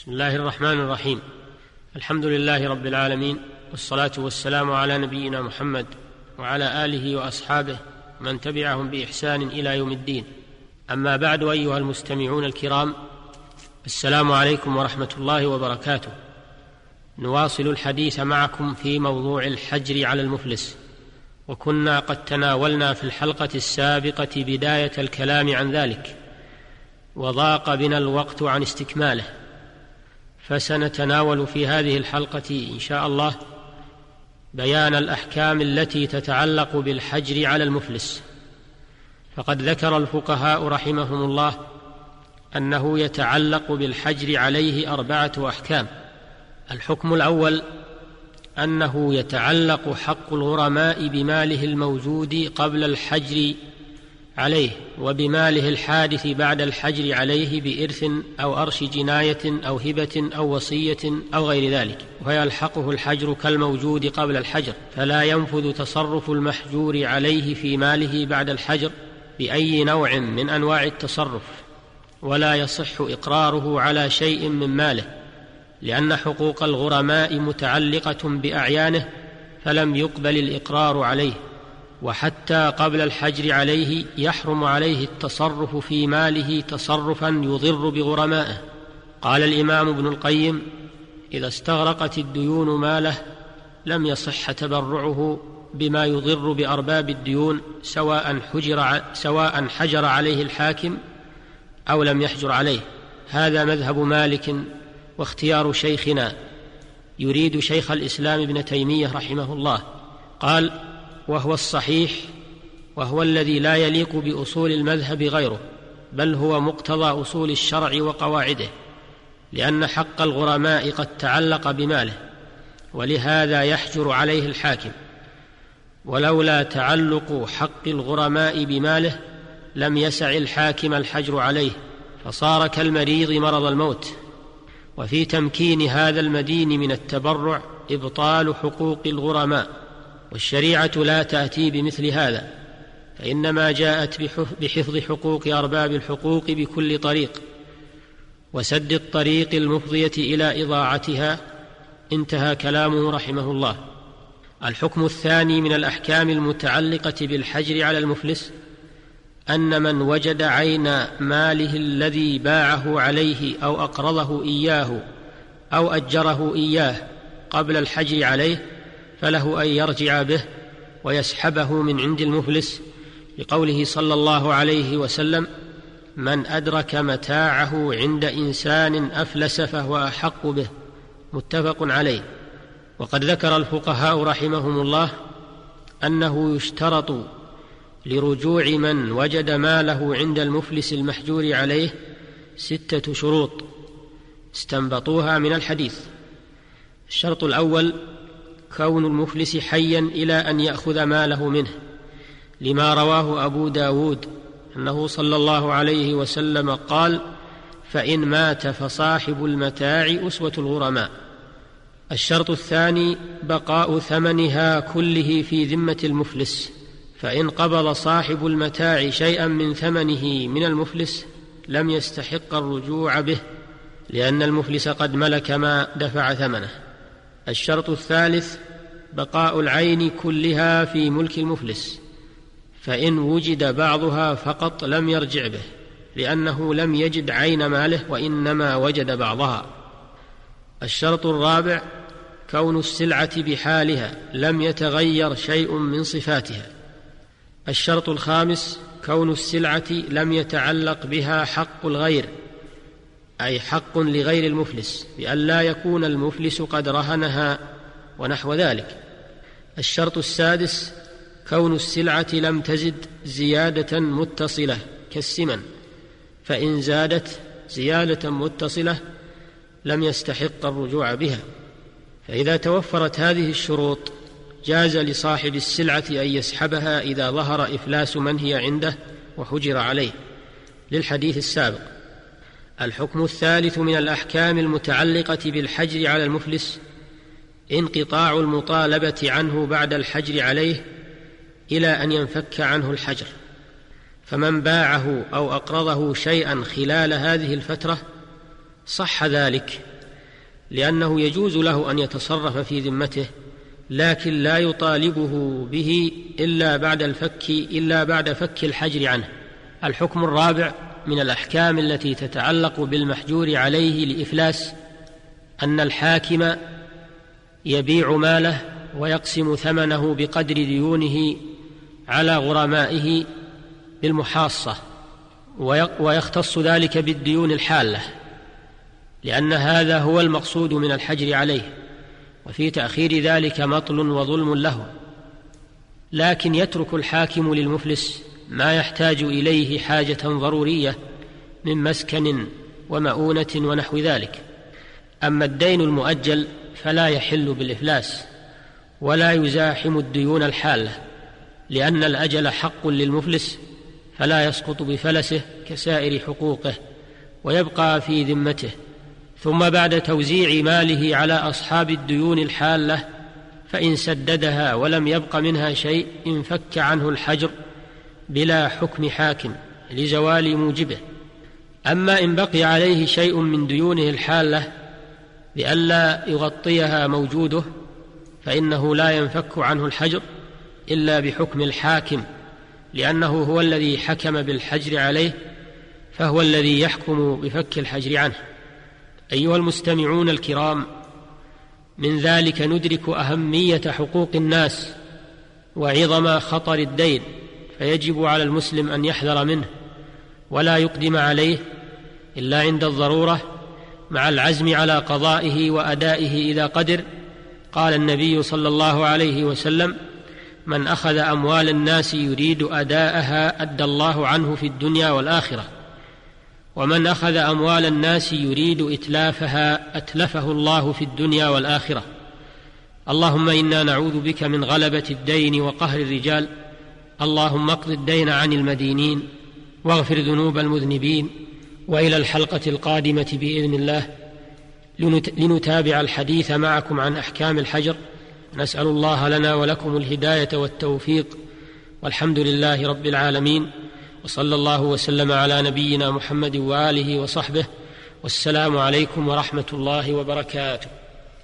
بسم الله الرحمن الرحيم. الحمد لله رب العالمين والصلاة والسلام على نبينا محمد وعلى آله وأصحابه من تبعهم بإحسان إلى يوم الدين. أما بعد أيها المستمعون الكرام السلام عليكم ورحمة الله وبركاته. نواصل الحديث معكم في موضوع الحجر على المفلس. وكنا قد تناولنا في الحلقة السابقة بداية الكلام عن ذلك. وضاق بنا الوقت عن استكماله. فسنتناول في هذه الحلقة إن شاء الله بيان الأحكام التي تتعلق بالحجر على المفلس. فقد ذكر الفقهاء رحمهم الله أنه يتعلق بالحجر عليه أربعة أحكام. الحكم الأول أنه يتعلق حق الغرماء بماله الموجود قبل الحجر عليه وبماله الحادث بعد الحجر عليه بإرث أو أرش جناية أو هبة أو وصية أو غير ذلك ويلحقه الحجر كالموجود قبل الحجر فلا ينفذ تصرف المحجور عليه في ماله بعد الحجر بأي نوع من أنواع التصرف ولا يصح إقراره على شيء من ماله لأن حقوق الغرماء متعلقة بأعيانه فلم يقبل الإقرار عليه. وحتى قبل الحجر عليه يحرم عليه التصرف في ماله تصرفا يضر بغرمائه. قال الإمام ابن القيم إذا استغرقت الديون ماله لم يصح تبرعه بما يضر بأرباب الديون سواء حجر سواء حجر عليه الحاكم أو لم يحجر عليه. هذا مذهب مالك واختيار شيخنا. يريد شيخ الإسلام ابن تيمية رحمه الله. قال وهو الصحيح وهو الذي لا يليق بأصول المذهب غيره بل هو مقتضى أصول الشرع وقواعده لأن حق الغرماء قد تعلق بماله ولهذا يحجر عليه الحاكم. ولولا تعلق حق الغرماء بماله لم يسع الحاكم الحجر عليه فصار كالمريض مرض الموت. وفي تمكين هذا المدين من التبرع إبطال حقوق الغرماء. والشريعة لا تأتي بمثل هذا فإنما جاءت بحفظ حقوق أرباب الحقوق بكل طريق وسد الطريق المفضية إلى إضاعتها انتهى كلامه رحمه الله. الحكم الثاني من الأحكام المتعلقة بالحجر على المفلس أن من وجد عين ماله الذي باعه عليه أو أقرضه إياه أو أجره إياه قبل الحجر عليه فله أن يرجع به ويسحبه من عند المفلس لقوله صلى الله عليه وسلم من أدرك متاعه عند إنسان أفلس فهو أحق به متفق عليه. وقد ذكر الفقهاء رحمهم الله أنه يشترط لرجوع من وجد ماله عند المفلس المحجور عليه ستة شروط استنبطوها من الحديث. الشرط الأول كون المفلس حيا إلى أن يأخذ ماله منه لما رواه أبو داود أنه صلى الله عليه وسلم قال فإن مات فصاحب المتاع أسوة الغرماء. الشرط الثاني بقاء ثمنها كله في ذمة المفلس فإن قبض صاحب المتاع شيئا من ثمنه من المفلس لم يستحق الرجوع به لأن المفلس قد ملك ما دفع ثمنه. الشرط الثالث بقاء العين كلها في ملك المفلس فإن وجد بعضها فقط لم يرجع به لأنه لم يجد عين ماله وإنما وجد بعضها. الشرط الرابع كون السلعة بحالها لم يتغير شيء من صفاتها. الشرط الخامس كون السلعة لم يتعلق بها حق الغير أي حق لغير المفلس بأن لا يكون المفلس قد رهنها ونحو ذلك. الشرط السادس كون السلعة لم تزد زيادة متصلة كالسمن فإن زادت زيادة متصلة لم يستحق الرجوع بها. فإذا توفرت هذه الشروط جاز لصاحب السلعة أن يسحبها إذا ظهر إفلاس من هي عنده وحجر عليه. للحديث السابق. الحكم الثالث من الأحكام المتعلقة بالحجر على المفلس انقطاع المطالبة عنه بعد الحجر عليه إلى أن ينفك عنه الحجر. فمن باعه أو أقرضه شيئا خلال هذه الفترة صح ذلك لأنه يجوز له أن يتصرف في ذمته لكن لا يطالبه به إلا بعد الفك إلا بعد فك الحجر عنه. الحكم الرابع من الأحكام التي تتعلق بالمحجور عليه لإفلاس أن الحاكم يبيع ماله ويقسم ثمنه بقدر ديونه على غرمائه بالمحاصة ويختص ذلك بالديون الحالة لأن هذا هو المقصود من الحجر عليه وفي تأخير ذلك مطل وظلم له لكن يترك الحاكم للمفلس ما يحتاج إليه حاجة ضرورية من مسكن ومؤونة ونحو ذلك. أما الدين المؤجل فلا يحل بالإفلاس ولا يزاحم الديون الحاله لأن الأجل حق للمفلس فلا يسقط بفلسه كسائر حقوقه ويبقى في ذمته. ثم بعد توزيع ماله على أصحاب الديون الحالة فإن سددها ولم يبق منها شيء انفك عنه الحجر بلا حكم حاكم لزوال موجبه. أما إن بقي عليه شيء من ديونه الحالة لئلا يغطيها موجوده فإنه لا ينفك عنه الحجر إلا بحكم الحاكم لأنه هو الذي حكم بالحجر عليه فهو الذي يحكم بفك الحجر عنه. أيها المستمعون الكرام من ذلك ندرك أهمية حقوق الناس وعظم خطر الدين. فيجب على المسلم أن يحذر منه ولا يقدم عليه إلا عند الضرورة مع العزم على قضائه وأدائه إذا قدر. قال النبي صلى الله عليه وسلم من أخذ أموال الناس يريد أداءها أدى الله عنه في الدنيا والآخرة. ومن أخذ أموال الناس يريد إتلافها أتلفه الله في الدنيا والآخرة. اللهم إنا نعوذ بك من غلبة الدين وقهر الرجال اللهم اقض الدين عن المدينين واغفر ذنوب المذنبين وإلى الحلقة القادمة بإذن الله. لنتابع الحديث معكم عن أحكام الحجر. نسأل الله لنا ولكم الهداية والتوفيق. والحمد لله رب العالمين. وصلى الله وسلم على نبينا محمد وآله وصحبه. والسلام عليكم ورحمة الله وبركاته.